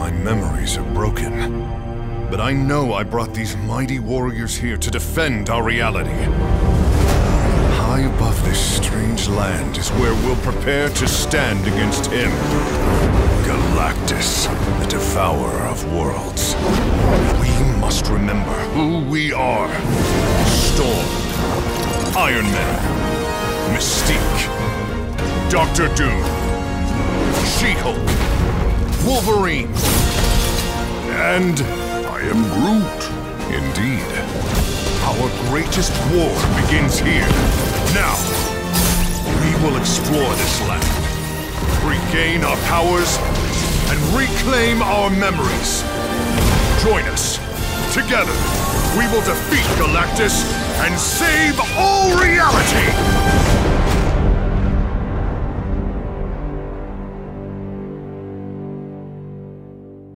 My memories are broken. But I know I brought these mighty warriors here to defend our reality. High above this strange land is where we'll prepare to stand against him. Galactus, the devourer of worlds. We must remember who we are. Storm, Iron Man, Mystique, Doctor Doom, She-Hulk, Wolverine, and I am Groot. Indeed. Our greatest war begins here. Now, we will explore this land, regain our powers, and reclaim our memories. Join us. Together, we will defeat Galactus and save all reality!